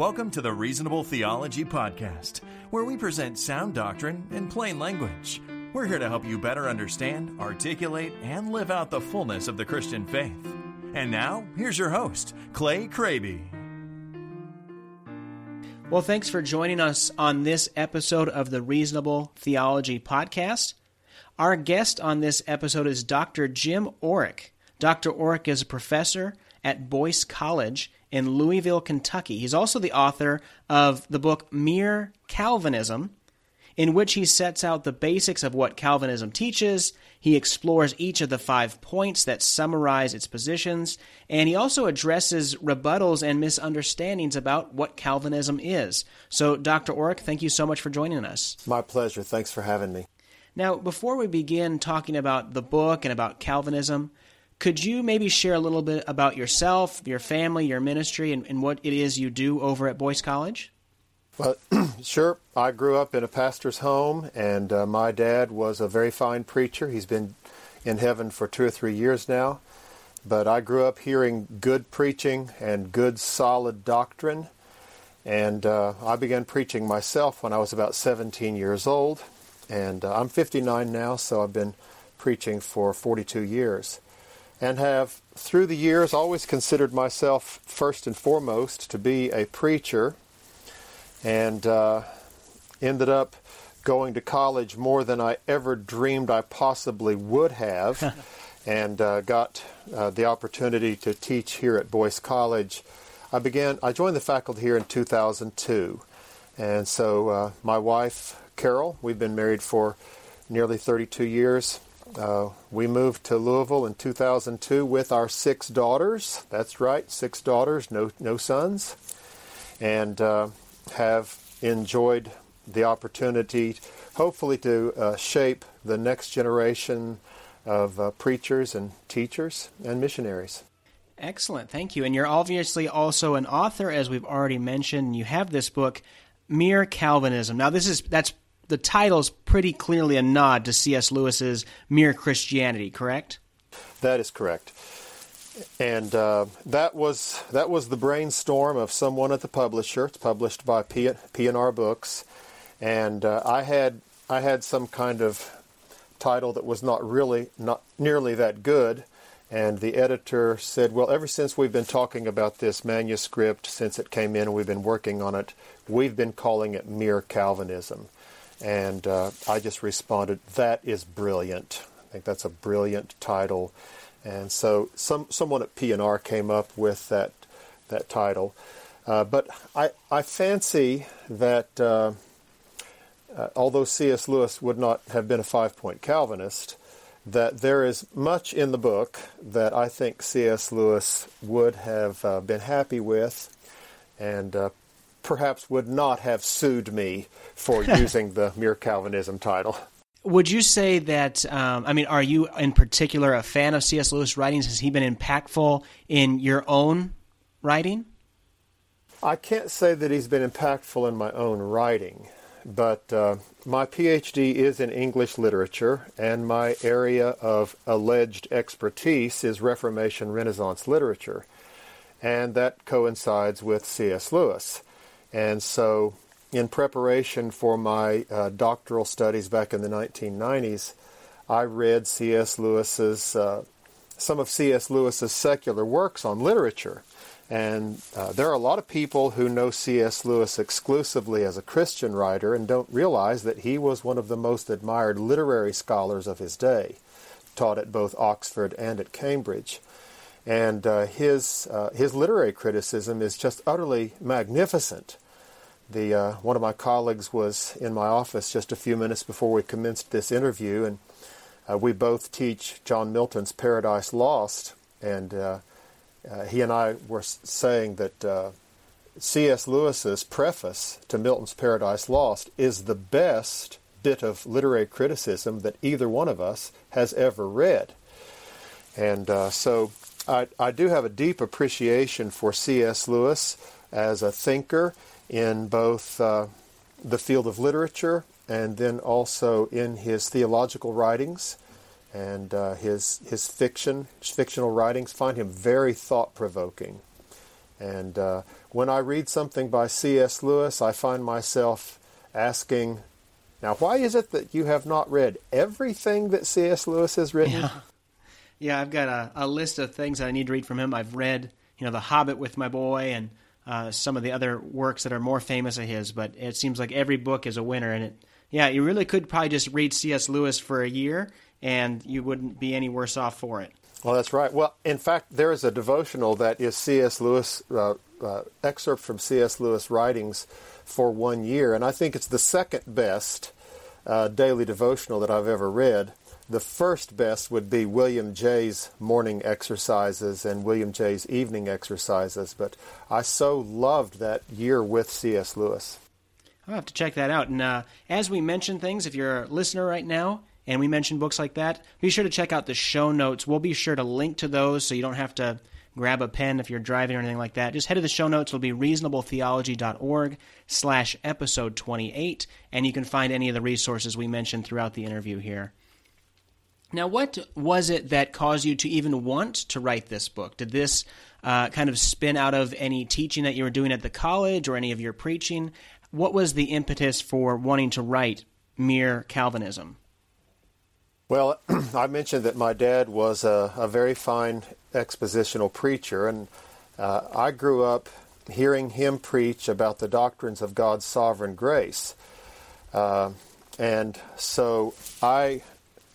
Welcome to the Reasonable Theology Podcast, where we present sound doctrine in plain language. We're here to help you better understand, articulate, and live out the fullness of the Christian faith. And now, here's your host, Clay Kraby. Well, thanks for joining us on this episode of the Reasonable Theology Podcast. Our guest on this episode is Dr. Jim Orrick. Dr. Orrick is a professor at Boyce College in Louisville, Kentucky. He's also the author of the book Mere Calvinism, in which he sets out the basics of what Calvinism teaches. He explores each of the five points that summarize its positions, and he also addresses rebuttals and misunderstandings about what Calvinism is. So, Dr. Orrick, thank you so much for joining us. My pleasure. Thanks for having me. Now, before we begin talking about the book and about Calvinism, could you maybe share a little bit about yourself, your family, your ministry, and, and what it is you do over at Boyce College? Well, sure. I grew up in a pastor's home, and uh, my dad was a very fine preacher. He's been in heaven for two or three years now. But I grew up hearing good preaching and good solid doctrine. And uh, I began preaching myself when I was about 17 years old. And uh, I'm 59 now, so I've been preaching for 42 years and have, through the years, always considered myself first and foremost to be a preacher, and uh, ended up going to college more than I ever dreamed I possibly would have, and uh, got uh, the opportunity to teach here at Boyce College. I began. I joined the faculty here in 2002, and so uh, my wife Carol, we've been married for nearly 32 years. Uh, we moved to Louisville in 2002 with our six daughters. That's right, six daughters, no no sons, and uh, have enjoyed the opportunity, hopefully, to uh, shape the next generation of uh, preachers and teachers and missionaries. Excellent, thank you. And you're obviously also an author, as we've already mentioned. You have this book, Mere Calvinism. Now, this is that's the title's pretty clearly a nod to C.S. Lewis's Mere Christianity, correct? That is correct. And uh, that was that was the brainstorm of someone at the publisher. It's published by P and R Books, and uh, I had I had some kind of title that was not really not nearly that good. And the editor said, "Well, ever since we've been talking about this manuscript, since it came in, and we've been working on it, we've been calling it Mere Calvinism." And uh, I just responded, "That is brilliant. I think that's a brilliant title." And so, some someone at P&R came up with that that title. Uh, but I I fancy that uh, uh although C.S. Lewis would not have been a five point Calvinist, that there is much in the book that I think C.S. Lewis would have uh, been happy with, and uh, perhaps would not have sued me for using the Mere Calvinism title. Would you say that? Um, I mean, are you in particular a fan of C.S. Lewis' writings? Has he been impactful in your own writing? I can't say that he's been impactful in my own writing, but uh, my PhD is in English literature, and my area of alleged expertise is Reformation Renaissance literature, and that coincides with C.S. Lewis. And so, in preparation for my uh, doctoral studies back in the 1990s, I read C.S. Lewis's uh, some of C.S. Lewis's secular works on literature. And uh, there are a lot of people who know C.S. Lewis exclusively as a Christian writer and don't realize that he was one of the most admired literary scholars of his day, taught at both Oxford and at Cambridge. And uh, his, uh, his literary criticism is just utterly magnificent. The, uh, one of my colleagues was in my office just a few minutes before we commenced this interview, and uh, we both teach John Milton's Paradise Lost. And uh, uh, he and I were saying that C.S. Lewis's preface to Milton's Paradise Lost is the best bit of literary criticism that either one of us has ever read. And uh, so I, I do have a deep appreciation for C.S. Lewis as a thinker in both uh, the field of literature and then also in his theological writings and uh, his his fiction, his fictional writings. Find him very thought provoking, And uh, when I read something by C.S. Lewis, I find myself asking, now, why is it that you have not read everything that C.S. Lewis has written? Yeah, yeah I've got a, a list of things I need to read from him. I've read, you know, The Hobbit with my boy and uh, some of the other works that are more famous of his, but it seems like every book is a winner. And it, yeah, you really could probably just read C.S. Lewis for a year and you wouldn't be any worse off for it. Well, that's right. Well, in fact, there is a devotional that is C.S. Lewis, uh, uh, excerpt from C.S. Lewis writings for one year, and I think it's the second best uh, daily devotional that I've ever read. The first best would be William Jay's morning exercises and William Jay's evening exercises, but I so loved that year with C.S. Lewis. I'll have to check that out. And uh, as we mention things, if you're a listener right now and we mention books like that, be sure to check out the show notes. We'll be sure to link to those so you don't have to grab a pen if you're driving or anything like that. Just head to the show notes. It'll be reasonabletheology.org slash episode 28, and you can find any of the resources we mentioned throughout the interview here. Now, what was it that caused you to even want to write this book? Did this uh, kind of spin out of any teaching that you were doing at the college or any of your preaching? What was the impetus for wanting to write Mere Calvinism? Well, I mentioned that my dad was a, a very fine expositional preacher, and uh, I grew up hearing him preach about the doctrines of God's sovereign grace. Uh, and so I,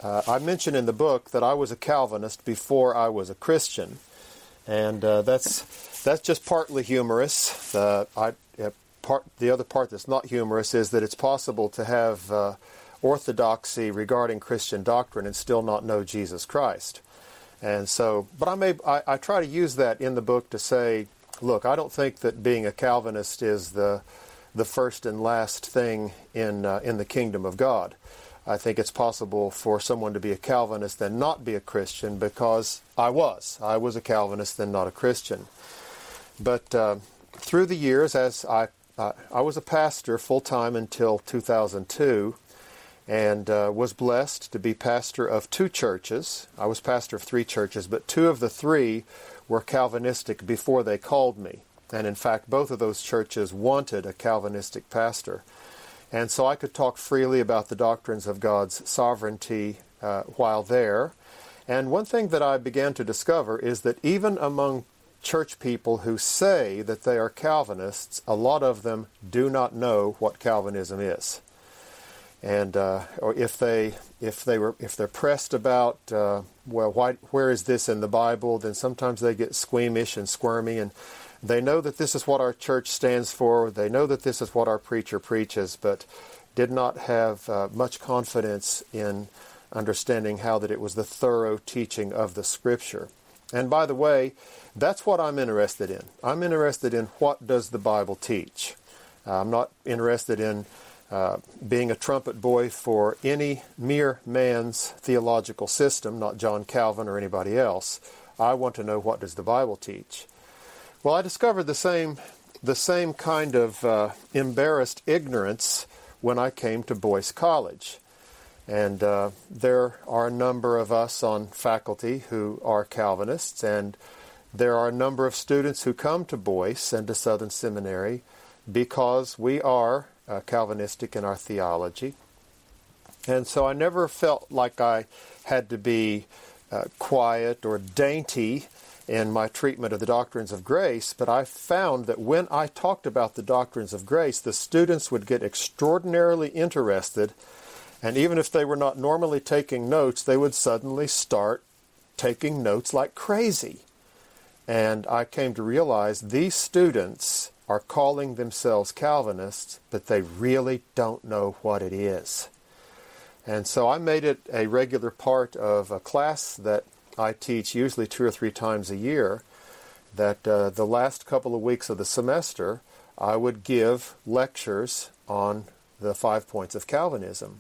uh, I mentioned in the book that I was a Calvinist before I was a Christian, and uh, that's that's just partly humorous. Uh, I, part, the other part that's not humorous is that it's possible to have uh, orthodoxy regarding Christian doctrine and still not know Jesus Christ. And so, but I, may, I, I try to use that in the book to say, look, I don't think that being a Calvinist is the, the first and last thing in, uh, in the kingdom of God. I think it's possible for someone to be a Calvinist and not be a Christian because I was. I was a Calvinist and not a Christian. But uh, through the years, as I, uh, I was a pastor full time until 2002, and uh, was blessed to be pastor of two churches. I was pastor of three churches, but two of the three were Calvinistic before they called me. And in fact, both of those churches wanted a Calvinistic pastor. And so I could talk freely about the doctrines of God's sovereignty uh, while there. And one thing that I began to discover is that even among church people who say that they are Calvinists, a lot of them do not know what Calvinism is and uh, or if they if they were if they're pressed about uh, well why, where is this in the Bible then sometimes they get squeamish and squirmy and they know that this is what our church stands for they know that this is what our preacher preaches but did not have uh, much confidence in understanding how that it was the thorough teaching of the scripture and by the way that's what I'm interested in I'm interested in what does the Bible teach I'm not interested in uh, being a trumpet boy for any mere man's theological system, not John Calvin or anybody else. I want to know what does the Bible teach. Well, I discovered the same the same kind of uh, embarrassed ignorance when I came to Boyce College. And uh, there are a number of us on faculty who are Calvinists, and there are a number of students who come to Boyce and to Southern Seminary because we are uh, Calvinistic in our theology. And so I never felt like I had to be uh, quiet or dainty in my treatment of the doctrines of grace, but I found that when I talked about the doctrines of grace, the students would get extraordinarily interested, and even if they were not normally taking notes, they would suddenly start taking notes like crazy. And I came to realize these students are calling themselves Calvinists, but they really don't know what it is. And so I made it a regular part of a class that I teach usually two or three times a year. That uh, the last couple of weeks of the semester, I would give lectures on the five points of Calvinism.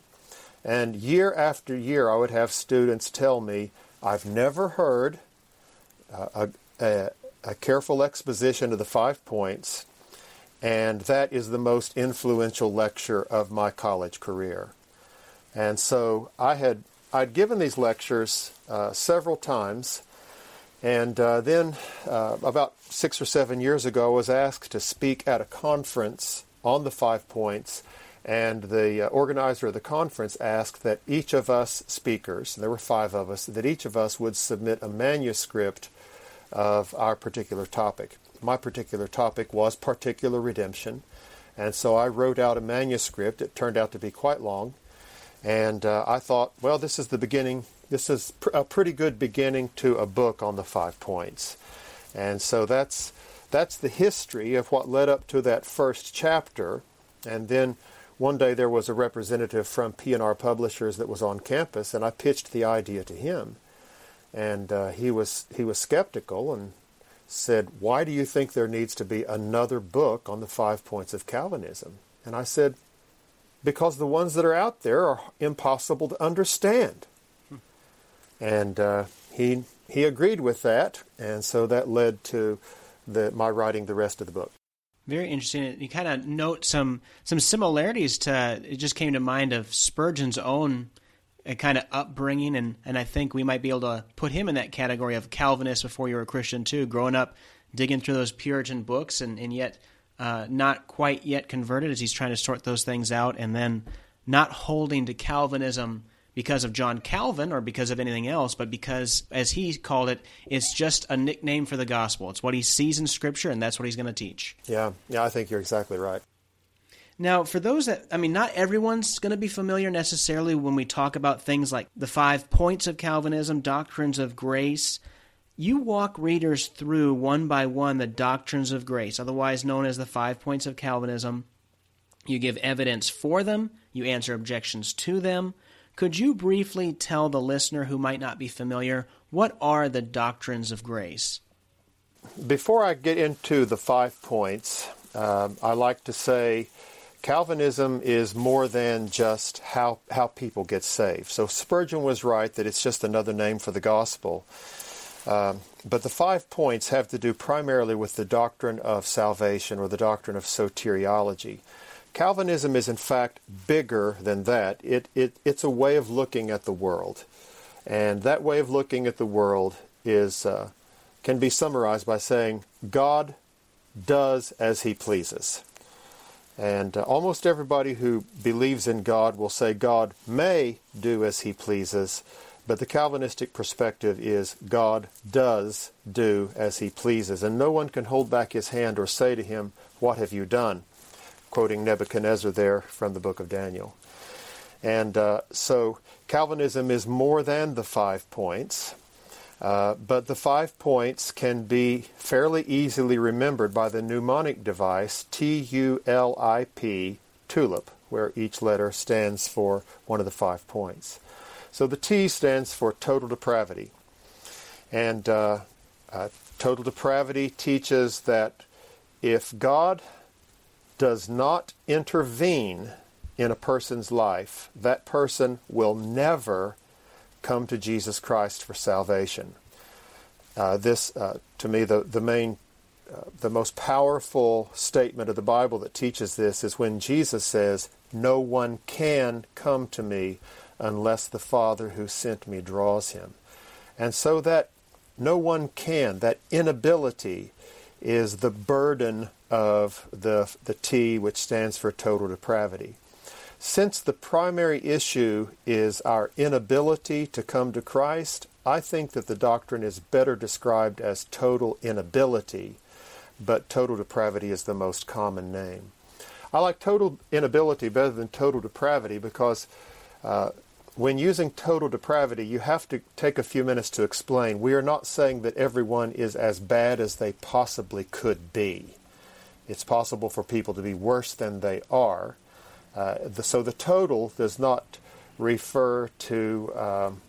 And year after year, I would have students tell me, I've never heard uh, a, a, a careful exposition of the five points and that is the most influential lecture of my college career. And so I had I'd given these lectures uh, several times, And uh, then, uh, about six or seven years ago, I was asked to speak at a conference on the five points. And the uh, organizer of the conference asked that each of us speakers, there were five of us, that each of us would submit a manuscript of our particular topic. My particular topic was particular redemption. And so I wrote out a manuscript. It turned out to be quite long. And uh, I thought, well, this is the beginning. This is pr- a pretty good beginning to a book on the five points. And so that's that's the history of what led up to that first chapter. And then one day there was a representative from P&R Publishers that was on campus, and I pitched the idea to him. And uh, he was he was skeptical and said, "Why do you think there needs to be another book on the five points of Calvinism?" And I said, "Because the ones that are out there are impossible to understand." And uh, he he agreed with that, and so that led to the, my writing the rest of the book. Very interesting. You kind of note some some similarities to. It just came to mind of Spurgeon's own uh, kind of upbringing, and and I think we might be able to put him in that category of Calvinist before you were a Christian too. Growing up, digging through those Puritan books, and and yet uh, not quite yet converted as he's trying to sort those things out, and then not holding to Calvinism because of John Calvin or because of anything else, but because, as he called it, it's just a nickname for the gospel. It's what he sees in Scripture, and that's what he's going to teach. Yeah, yeah, I think you're exactly right. Now, for those that, I mean, not everyone's going to be familiar necessarily when we talk about things like the five points of Calvinism, doctrines of grace. You walk readers through one by one the doctrines of grace, otherwise known as the five points of Calvinism. You give evidence for them, you answer objections to them, could you briefly tell the listener who might not be familiar what are the doctrines of grace? Before I get into the five points, um, I like to say Calvinism is more than just how, how people get saved. So Spurgeon was right that it's just another name for the gospel. Um, but the five points have to do primarily with the doctrine of salvation or the doctrine of soteriology. Calvinism is, in fact, bigger than that. It, it, it's a way of looking at the world. And that way of looking at the world is, uh, can be summarized by saying, God does as he pleases. And uh, almost everybody who believes in God will say God may do as he pleases, but the Calvinistic perspective is God does do as he pleases, and no one can hold back his hand or say to him, What have you done? quoting Nebuchadnezzar there from the book of Daniel. And uh, so Calvinism is more than the five points, uh, but the five points can be fairly easily remembered by the mnemonic device T U L I P, tulip, where each letter stands for one of the five points. So the T stands for total depravity. And uh, uh total depravity teaches that if God does not intervene in a person's life, that person will never come to Jesus Christ for salvation. Uh, this, uh, to me, the, the main, uh, the most powerful statement of the Bible that teaches this is when Jesus says, No one can come to me unless the Father who sent me draws him. And so that no one can, that inability, is the burden of the, the T, which stands for total depravity. Since the primary issue is our inability to come to Christ, I think that the doctrine is better described as total inability, but total depravity is the most common name. I like total inability better than total depravity because uh, when using total depravity, you have to take a few minutes to explain. We are not saying that everyone is as bad as they possibly could be. It's possible for people to be worse than they are. Uh, the, so the total does not refer to um,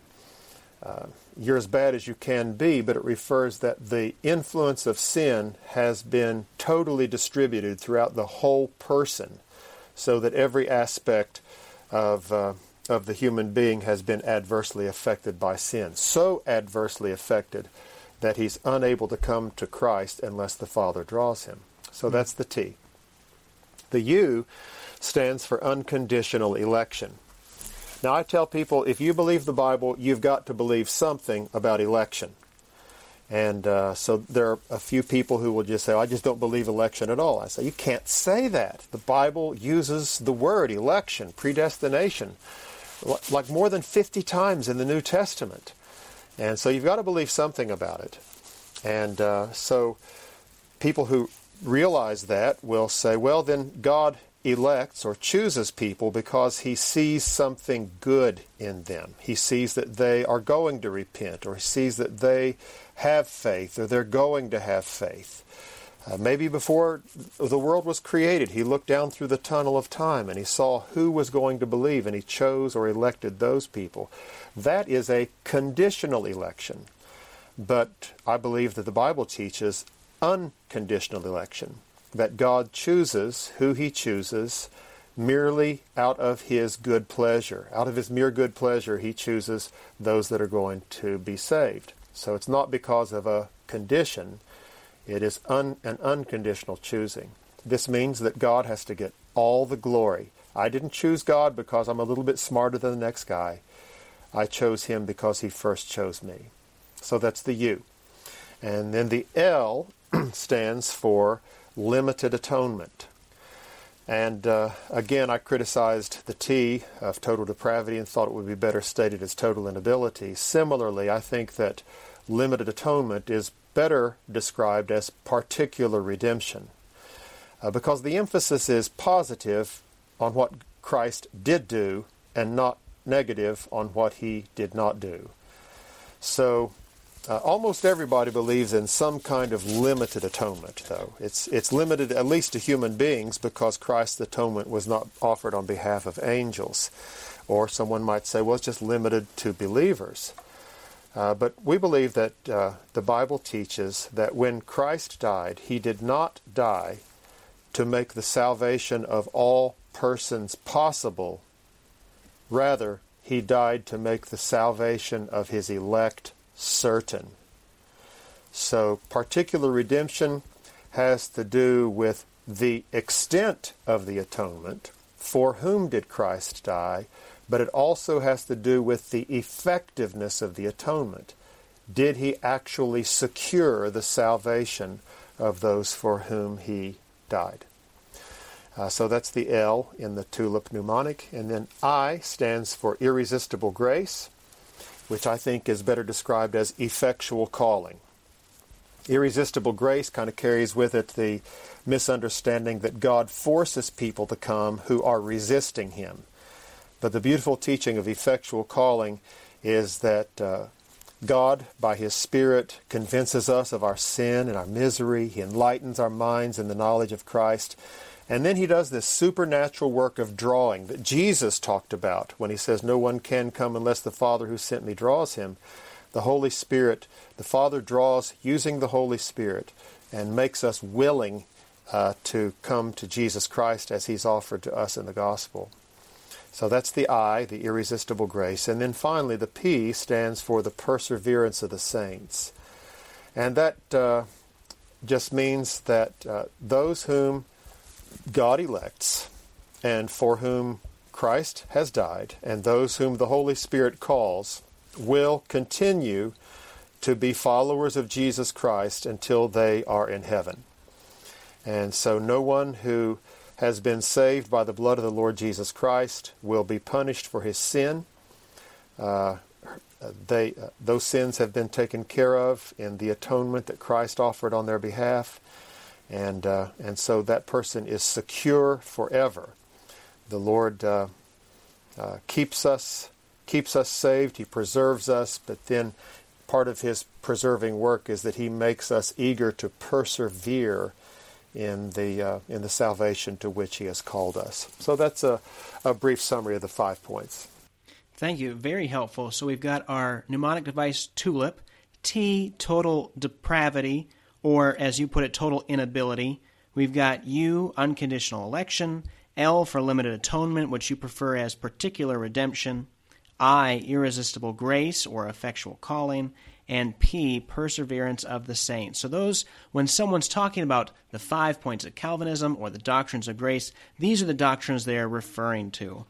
uh, you're as bad as you can be, but it refers that the influence of sin has been totally distributed throughout the whole person, so that every aspect of uh, of the human being has been adversely affected by sin. So adversely affected that he's unable to come to Christ unless the Father draws him. So that's the T. The U stands for unconditional election. Now, I tell people if you believe the Bible, you've got to believe something about election. And uh, so there are a few people who will just say, I just don't believe election at all. I say, you can't say that. The Bible uses the word election, predestination, like more than 50 times in the New Testament. And so you've got to believe something about it. And uh, so people who realize that will say, well, then God elects or chooses people because he sees something good in them. He sees that they are going to repent, or he sees that they have faith, or they're going to have faith. Uh, maybe before the world was created, he looked down through the tunnel of time and he saw who was going to believe, and he chose or elected those people. That is a conditional election. But I believe that the Bible teaches unconditional election that God chooses who he chooses merely out of his good pleasure. Out of his mere good pleasure, he chooses those that are going to be saved. So it's not because of a condition, it is un, an unconditional choosing. This means that God has to get all the glory. I didn't choose God because I'm a little bit smarter than the next guy. I chose him because he first chose me. So that's the U. And then the L stands for limited atonement. And uh, again, I criticized the T of total depravity and thought it would be better stated as total inability. Similarly, I think that limited atonement is better described as particular redemption uh, because the emphasis is positive on what Christ did do and not negative on what he did not do. So uh, almost everybody believes in some kind of limited atonement, though. It's, it's limited at least to human beings because Christ's atonement was not offered on behalf of angels. Or someone might say, well, it's just limited to believers. Uh, but we believe that uh, the Bible teaches that when Christ died, he did not die to make the salvation of all persons possible. Rather, he died to make the salvation of his elect certain. So, particular redemption has to do with the extent of the atonement. For whom did Christ die? But it also has to do with the effectiveness of the atonement. Did he actually secure the salvation of those for whom he died? Uh, so that's the L in the tulip mnemonic. And then I stands for irresistible grace which I think is better described as effectual calling. Irresistible grace kind of carries with it the misunderstanding that God forces people to come who are resisting Him. But the beautiful teaching of effectual calling is that uh, God, by His Spirit, convinces us of our sin and our misery. He enlightens our minds in the knowledge of Christ. And then he does this supernatural work of drawing that Jesus talked about when he says, No one can come unless the Father who sent me draws him. The Holy Spirit, the Father draws using the Holy Spirit and makes us willing uh, to come to Jesus Christ as he's offered to us in the gospel. So that's the I, the irresistible grace. And then finally, the P stands for the perseverance of the saints. And that uh, just means that uh, those whom God elects, and for whom Christ has died, and those whom the Holy Spirit calls, will continue to be followers of Jesus Christ until they are in heaven. And so, no one who has been saved by the blood of the Lord Jesus Christ will be punished for his sin. Uh, they, uh, those sins have been taken care of in the atonement that Christ offered on their behalf and uh, and so that person is secure forever. The Lord uh, uh, keeps us keeps us saved. He preserves us, but then part of His preserving work is that He makes us eager to persevere in the uh, in the salvation to which He has called us. So that's a, a brief summary of the five points. Thank you. Very helpful. So we've got our mnemonic device TULIP, T, total depravity, or as you put it, total inability. We've got U, unconditional election, L for limited atonement, which you prefer as particular redemption, I, irresistible grace or effectual calling, and P, perseverance of the saints. So, those, when someone's talking about the five points of Calvinism or the doctrines of grace, these are the doctrines they are referring to.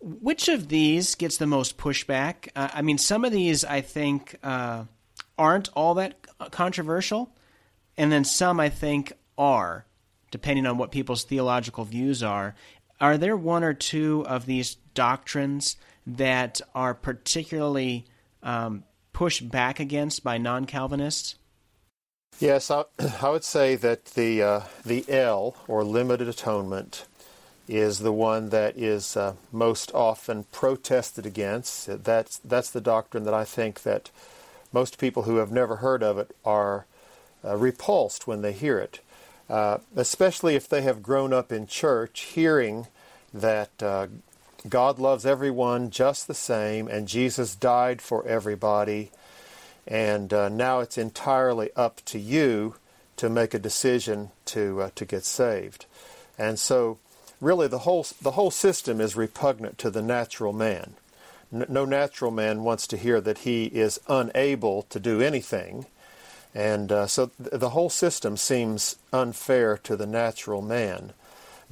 Which of these gets the most pushback? Uh, I mean, some of these I think uh, aren't all that controversial, and then some I think are, depending on what people's theological views are. Are there one or two of these doctrines that are particularly um, pushed back against by non Calvinists? Yes, I, I, would say that the uh, the L or limited atonement is the one that is uh, most often protested against. That's that's the doctrine that I think that most people who have never heard of it are uh, repulsed when they hear it, uh, especially if they have grown up in church hearing that uh, God loves everyone just the same and Jesus died for everybody, and uh, now it's entirely up to you to make a decision to uh, to get saved, and so really the whole the whole system is repugnant to the natural man no natural man wants to hear that he is unable to do anything. And uh, so th- the whole system seems unfair to the natural man.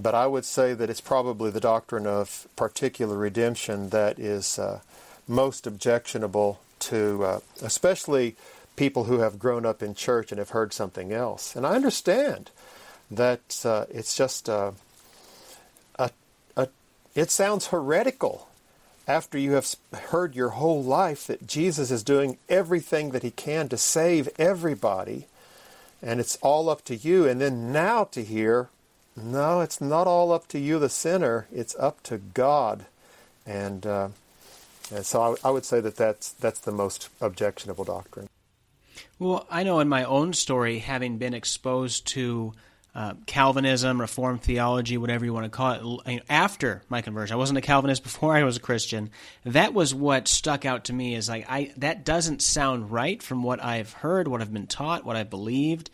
But I would say that it's probably the doctrine of particular redemption that is uh, most objectionable to, uh, especially people who have grown up in church and have heard something else. And I understand that uh, it's just uh, a, a, it sounds heretical after you have heard your whole life that Jesus is doing everything that he can to save everybody, and it's all up to you, and then now to hear, no, it's not all up to you, the sinner, it's up to God. And, uh, and so I, I would say that that's, that's the most objectionable doctrine. Well, I know in my own story, having been exposed to uh, Calvinism, Reformed theology, whatever you want to call it, after my conversion. I wasn't a Calvinist before I was a Christian. That was what stuck out to me. Is like I that doesn't sound right from what I've heard, what I've been taught, what I believed,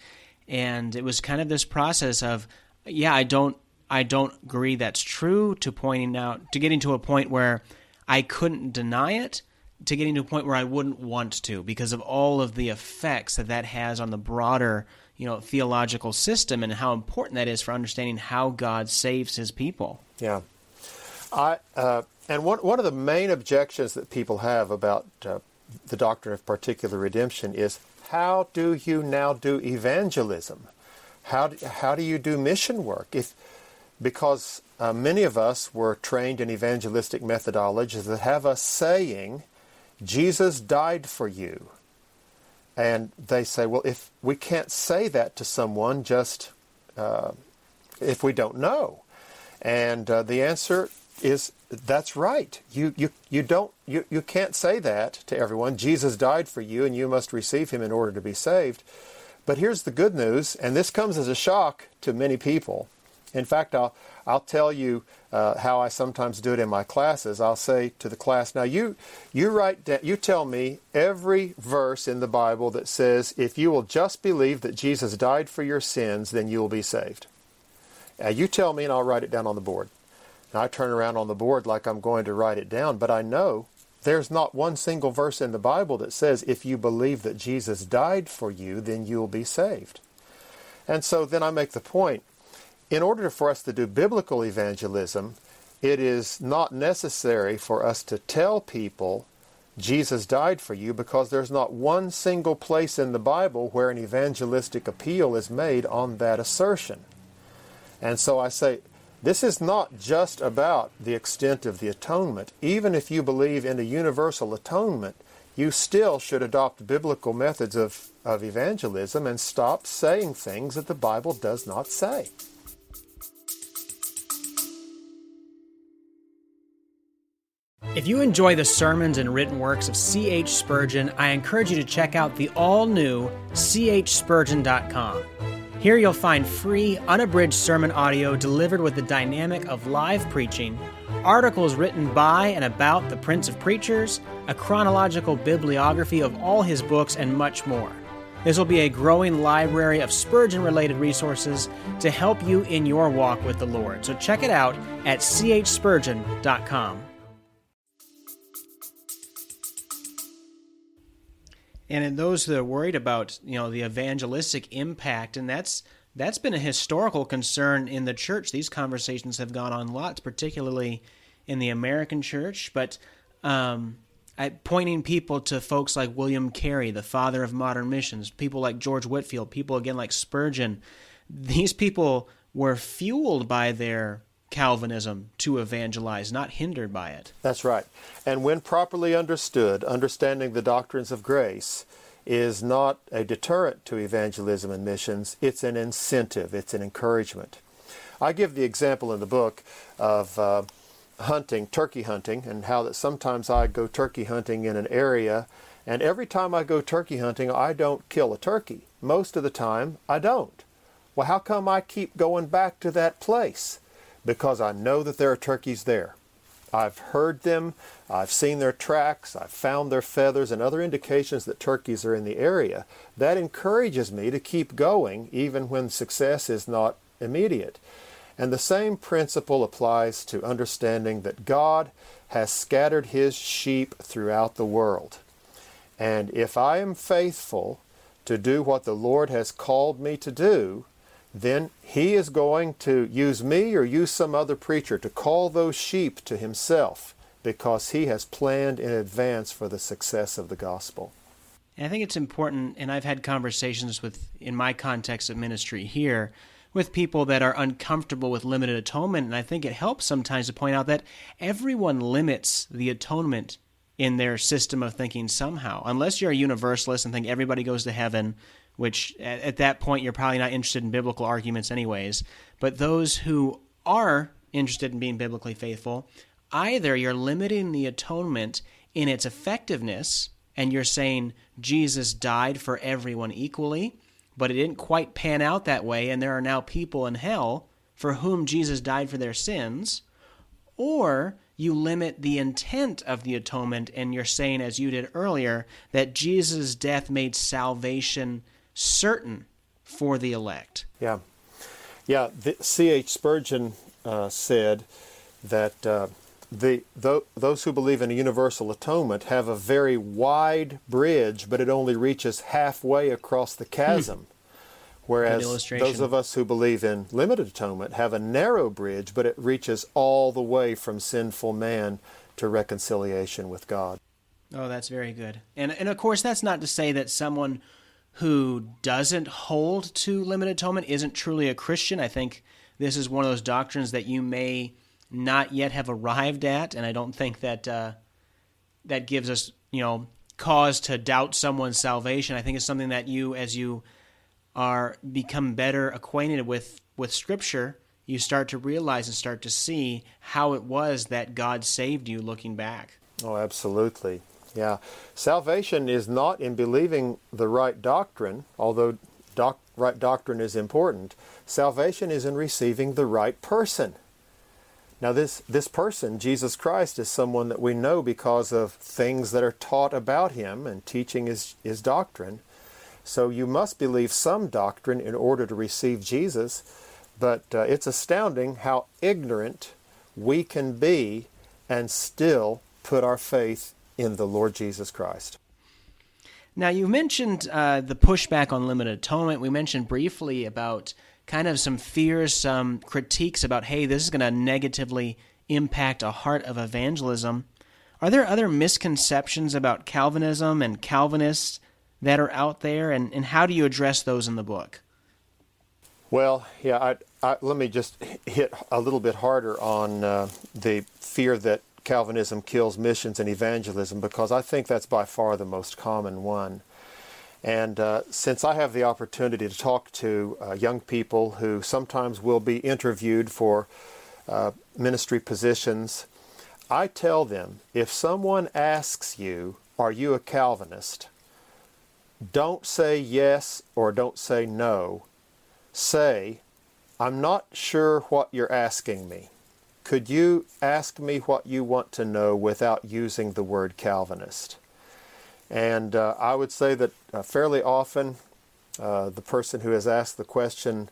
and it was kind of this process of, yeah, I don't, I don't agree that's true. To pointing out, to getting to a point where I couldn't deny it, to getting to a point where I wouldn't want to because of all of the effects that that has on the broader you know theological system and how important that is for understanding how God saves His people. Yeah, I uh, and one one of the main objections that people have about uh, the doctrine of particular redemption is how do you now do evangelism? How do, how do you do mission work? If because uh, many of us were trained in evangelistic methodologies that have us saying, Jesus died for you. And they say, well, if we can't say that to someone just uh, if we don't know. And uh, the answer is that's right. You, you, you, don't, you, you can't say that to everyone. Jesus died for you and you must receive him in order to be saved. But here's the good news, and this comes as a shock to many people. In fact, I'll, I'll tell you uh, how I sometimes do it in my classes. I'll say to the class, now you, you write down, you tell me every verse in the Bible that says, if you will just believe that Jesus died for your sins, then you will be saved. Now you tell me and I'll write it down on the board. Now I turn around on the board like I'm going to write it down, but I know there's not one single verse in the Bible that says, if you believe that Jesus died for you, then you'll be saved. And so then I make the point in order for us to do biblical evangelism, it is not necessary for us to tell people Jesus died for you because there's not one single place in the Bible where an evangelistic appeal is made on that assertion. And so I say, this is not just about the extent of the atonement. Even if you believe in a universal atonement, you still should adopt biblical methods of, of evangelism and stop saying things that the Bible does not say. If you enjoy the sermons and written works of C.H. Spurgeon, I encourage you to check out the all new chspurgeon.com. Here you'll find free, unabridged sermon audio delivered with the dynamic of live preaching, articles written by and about the Prince of Preachers, a chronological bibliography of all his books, and much more. This will be a growing library of Spurgeon related resources to help you in your walk with the Lord. So check it out at chspurgeon.com. and in those that are worried about you know the evangelistic impact and that's that's been a historical concern in the church these conversations have gone on lots particularly in the american church but um, pointing people to folks like William Carey, the father of modern missions, people like George Whitefield people again like Spurgeon. These people were fueled by their Calvinism to evangelize, not hindered by it. That's right. And when properly understood, understanding the doctrines of grace is not a deterrent to evangelism and missions, it's an incentive, it's an encouragement. I give the example in the book of uh, hunting, turkey hunting, and how that sometimes I go turkey hunting in an area, and every time I go turkey hunting, I don't kill a turkey. Most of the time, I don't. Well, how come I keep going back to that place? Because I know that there are turkeys there. I've heard them, I've seen their tracks, I've found their feathers and other indications that turkeys are in the area. That encourages me to keep going even when success is not immediate. And the same principle applies to understanding that God has scattered his sheep throughout the world. And if I am faithful to do what the Lord has called me to do, then he is going to use me or use some other preacher to call those sheep to himself because he has planned in advance for the success of the gospel. And I think it's important, and I've had conversations with, in my context of ministry here, with people that are uncomfortable with limited atonement. And I think it helps sometimes to point out that everyone limits the atonement in their system of thinking somehow. Unless you're a universalist and think everybody goes to heaven, which at, at that point you're probably not interested in biblical arguments, anyways. But those who are interested in being biblically faithful, either you're limiting the atonement in its effectiveness and you're saying Jesus died for everyone equally but it didn't quite pan out that way, and there are now people in hell for whom Jesus died for their sins, or you limit the intent of the atonement and you're saying, as you did earlier, that Jesus' death made salvation certain for the elect. Yeah. Yeah, C.H. Spurgeon uh, said that uh, the, th- those who believe in a universal atonement have a very wide bridge, but it only reaches halfway across the chasm. Hmm. Whereas those of us who believe in limited atonement have a narrow bridge, but it reaches all the way from sinful man to reconciliation with God. Oh, that's very good. And and of course that's not to say that someone who doesn't hold to limited atonement isn't truly a Christian. I think this is one of those doctrines that you may not yet have arrived at, and I don't think that uh, that gives us, you know, cause to doubt someone's salvation. I think it's something that you, as you are become better acquainted with with Scripture, you start to realize and start to see how it was that God saved you. Looking back. Oh, absolutely. Yeah, salvation is not in believing the right doctrine, although doc- right doctrine is important. Salvation is in receiving the right person. Now, this, this person, Jesus Christ, is someone that we know because of things that are taught about him and teaching his, his doctrine. So you must believe some doctrine in order to receive Jesus. But uh, it's astounding how ignorant we can be and still put our faith in the Lord Jesus Christ. Now, you mentioned uh, the pushback on limited atonement. We mentioned briefly about kind of some fears, some critiques about, hey, this is going to negatively impact a heart of evangelism. Are there other misconceptions about Calvinism and Calvinists that are out there, and, and how do you address those in the book? Well, yeah, I, I, let me just hit a little bit harder on uh, the fear that Calvinism kills missions and evangelism because I think that's by far the most common one. And uh, since I have the opportunity to talk to uh, young people who sometimes will be interviewed for uh, ministry positions, I tell them if someone asks you, Are you a Calvinist? don't say yes or don't say no. Say, I'm not sure what you're asking me. Could you ask me what you want to know without using the word Calvinist? And uh, I would say that uh, fairly often uh, the person who has asked the question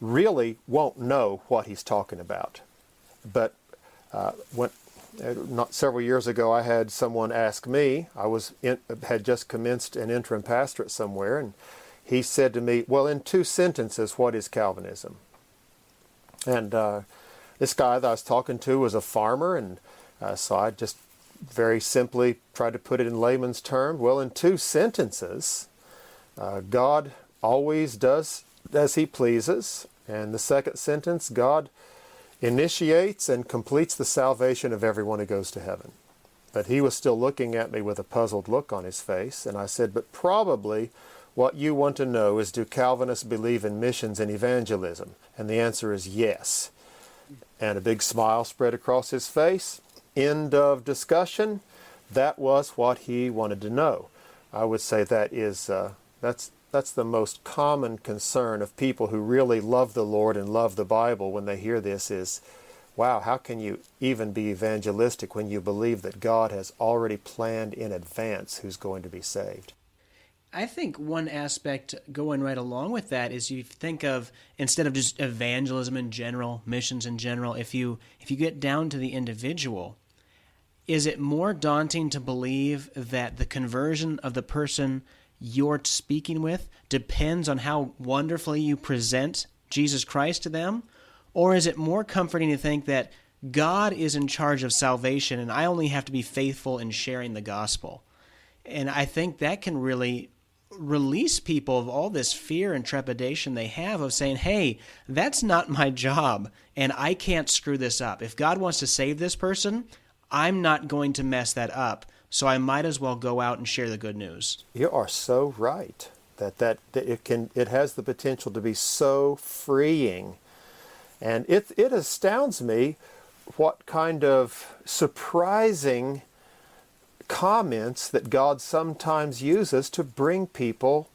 really won't know what he's talking about. But uh, when, uh, not several years ago, I had someone ask me. I was in, had just commenced an interim pastorate somewhere, and he said to me, "Well, in two sentences, what is Calvinism?" And uh, this guy that I was talking to was a farmer, and uh, so I just very simply tried to put it in layman's terms. Well, in two sentences, uh, God always does as He pleases. And the second sentence, God initiates and completes the salvation of everyone who goes to heaven. But he was still looking at me with a puzzled look on his face, and I said, But probably what you want to know is do Calvinists believe in missions and evangelism? And the answer is yes. And a big smile spread across his face. End of discussion. That was what he wanted to know. I would say that is uh, that's that's the most common concern of people who really love the Lord and love the Bible when they hear this is, wow, how can you even be evangelistic when you believe that God has already planned in advance who's going to be saved? I think one aspect going right along with that is you think of instead of just evangelism in general, missions in general, if you if you get down to the individual, is it more daunting to believe that the conversion of the person you're speaking with depends on how wonderfully you present Jesus Christ to them? Or is it more comforting to think that God is in charge of salvation and I only have to be faithful in sharing the gospel? And I think that can really release people of all this fear and trepidation they have of saying, hey, that's not my job and I can't screw this up. If God wants to save this person, I'm not going to mess that up so I might as well go out and share the good news. You are so right that that, that it can it has the potential to be so freeing, and it it astounds me what kind of surprising comments that God sometimes uses to bring people,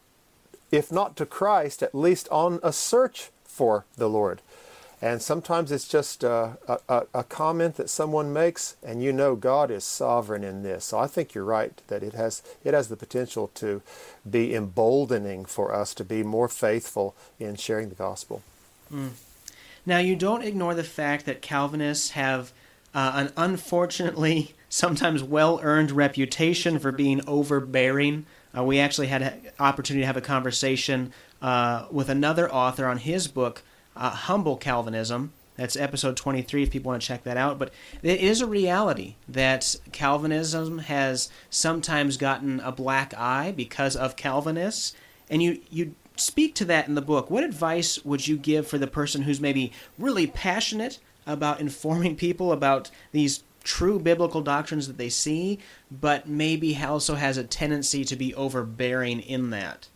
if not to Christ, at least on a search for the Lord. And sometimes it's just a, a, a, comment that someone makes, and you know God is sovereign in this. So I think you're right that it has it has the potential to be emboldening for us to be more faithful in sharing the gospel. Mm. Now you don't ignore the fact that Calvinists have uh, an unfortunately sometimes well-earned reputation for being overbearing. Uh, we actually had an opportunity to have a conversation uh, with another author on his book uh, Humble Calvinism. That's episode 23 if people want to check that out. But it is a reality that Calvinism has sometimes gotten a black eye because of Calvinists. And you, you speak to that in the book. What advice would you give for the person who's maybe really passionate about informing people about these true biblical doctrines that they see, but maybe also has a tendency to be overbearing in that?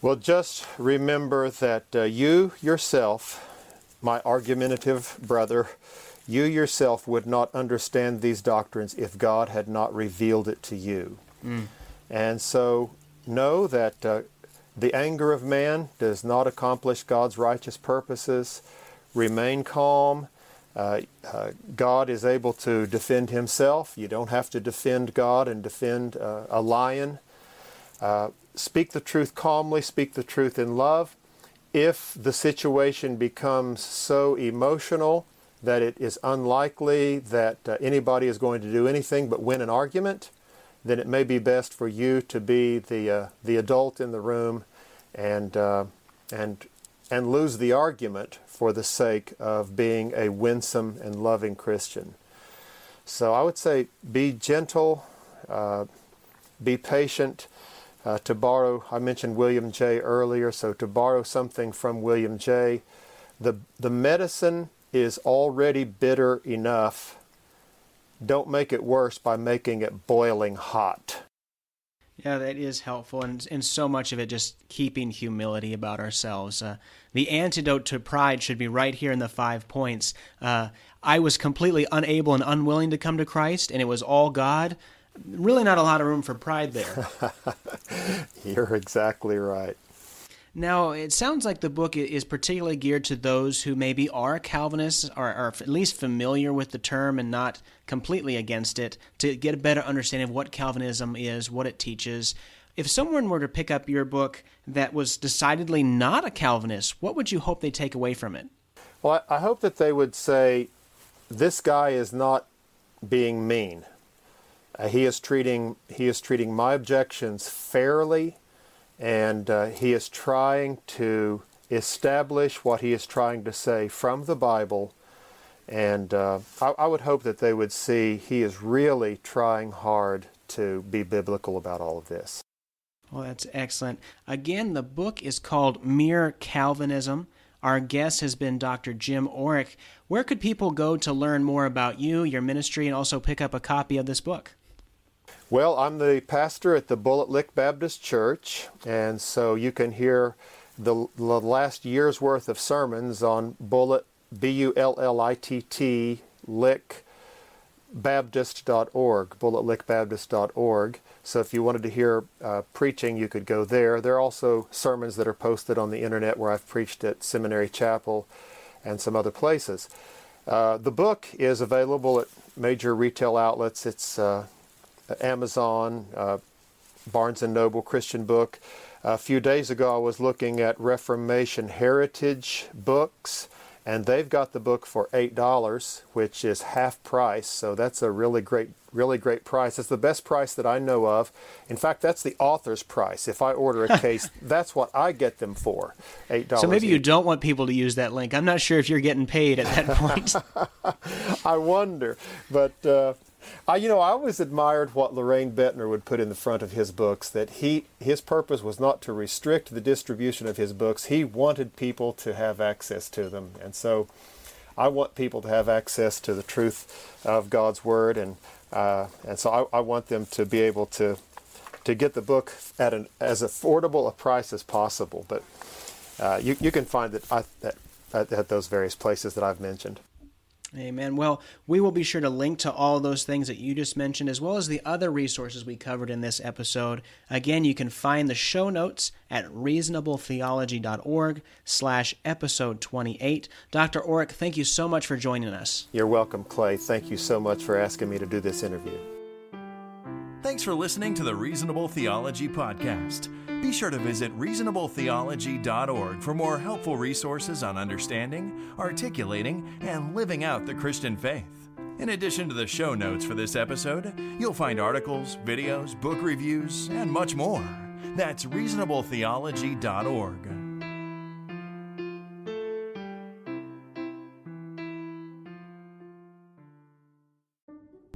Well, just remember that uh, you yourself, my argumentative brother, you yourself would not understand these doctrines if God had not revealed it to you. Mm. And so know that uh, the anger of man does not accomplish God's righteous purposes. Remain calm. Uh, uh, God is able to defend himself. You don't have to defend God and defend uh, a lion. Uh, speak the truth calmly, speak the truth in love. If the situation becomes so emotional that it is unlikely that uh, anybody is going to do anything but win an argument, then it may be best for you to be the uh, the adult in the room and and and lose the argument for the sake of being a winsome and loving Christian. So I would say be gentle, uh, be patient, uh, to borrow, I mentioned William Jay earlier, so to borrow something from William Jay, the, the medicine is already bitter enough. Don't make it worse by making it boiling hot. Yeah, that is helpful, and and so much of it just keeping humility about ourselves. Uh, the antidote to pride should be right here in the five points. Uh, I was completely unable and unwilling to come to Christ, and it was all God really not a lot of room for pride there. You're exactly right. Now, it sounds like the book is particularly geared to those who maybe are Calvinists or are at least familiar with the term and not completely against it to get a better understanding of what Calvinism is, what it teaches. If someone were to pick up your book that was decidedly not a Calvinist, what would you hope they take away from it? Well, I hope that they would say, This guy is not being mean. Uh, he is treating he is treating my objections fairly, and uh, he is trying to establish what he is trying to say from the Bible, And uh, I, I would hope that they would see he is really trying hard to be biblical about all of this. Well, that's excellent. Again, the book is called Mere Calvinism. Our guest has been Dr. Jim Orrick. Where could people go to learn more about you, your ministry, and also pick up a copy of this book? Well, I'm the pastor at the Bullitt Lick Baptist Church, and so you can hear the, the last year's worth of sermons on Bullitt, B U L L I T T, Lick, Baptist.org, bullittlickbaptist.org. So if you wanted to hear uh, preaching, you could go there. There are also sermons that are posted on the internet where I've preached at Seminary Chapel and some other places. Uh, the book is available at major retail outlets. It's uh, Amazon, uh, Barnes and Noble Christian Book. A few days ago, I was looking at Reformation Heritage books, and they've got the book for eight dollars, which is half price. So that's a really great, really great price. It's the best price that I know of. In fact, that's the author's price. If I order a case, that's what I get them for, eight dollars. So maybe you don't want people to use that link. I'm not sure if you're getting paid at that point. I wonder, but. Uh, I, you know, I always admired what Lorraine Boettner would put in the front of his books. That he, his purpose was not to restrict the distribution of his books. He wanted people to have access to them, and so I want people to have access to the truth of God's Word, and uh, and so I, I, want them to be able to to get the book at an as affordable a price as possible. But uh, you you can find it at, at, at those various places that I've mentioned. Amen. Well, we will be sure to link to all those things that you just mentioned, as well as the other resources we covered in this episode. Again, you can find the show notes at reasonabletheology.org slash episode 28. Dr. Orrick, thank you so much for joining us. You're welcome, Clay. Thank you so much for asking me to do this interview. Thanks for listening to the Reasonable Theology Podcast. Be sure to visit reasonabletheology.org for more helpful resources on understanding, articulating, and living out the Christian faith. In addition to the show notes for this episode, you'll find articles, videos, book reviews, and much more. That's reasonabletheology.org.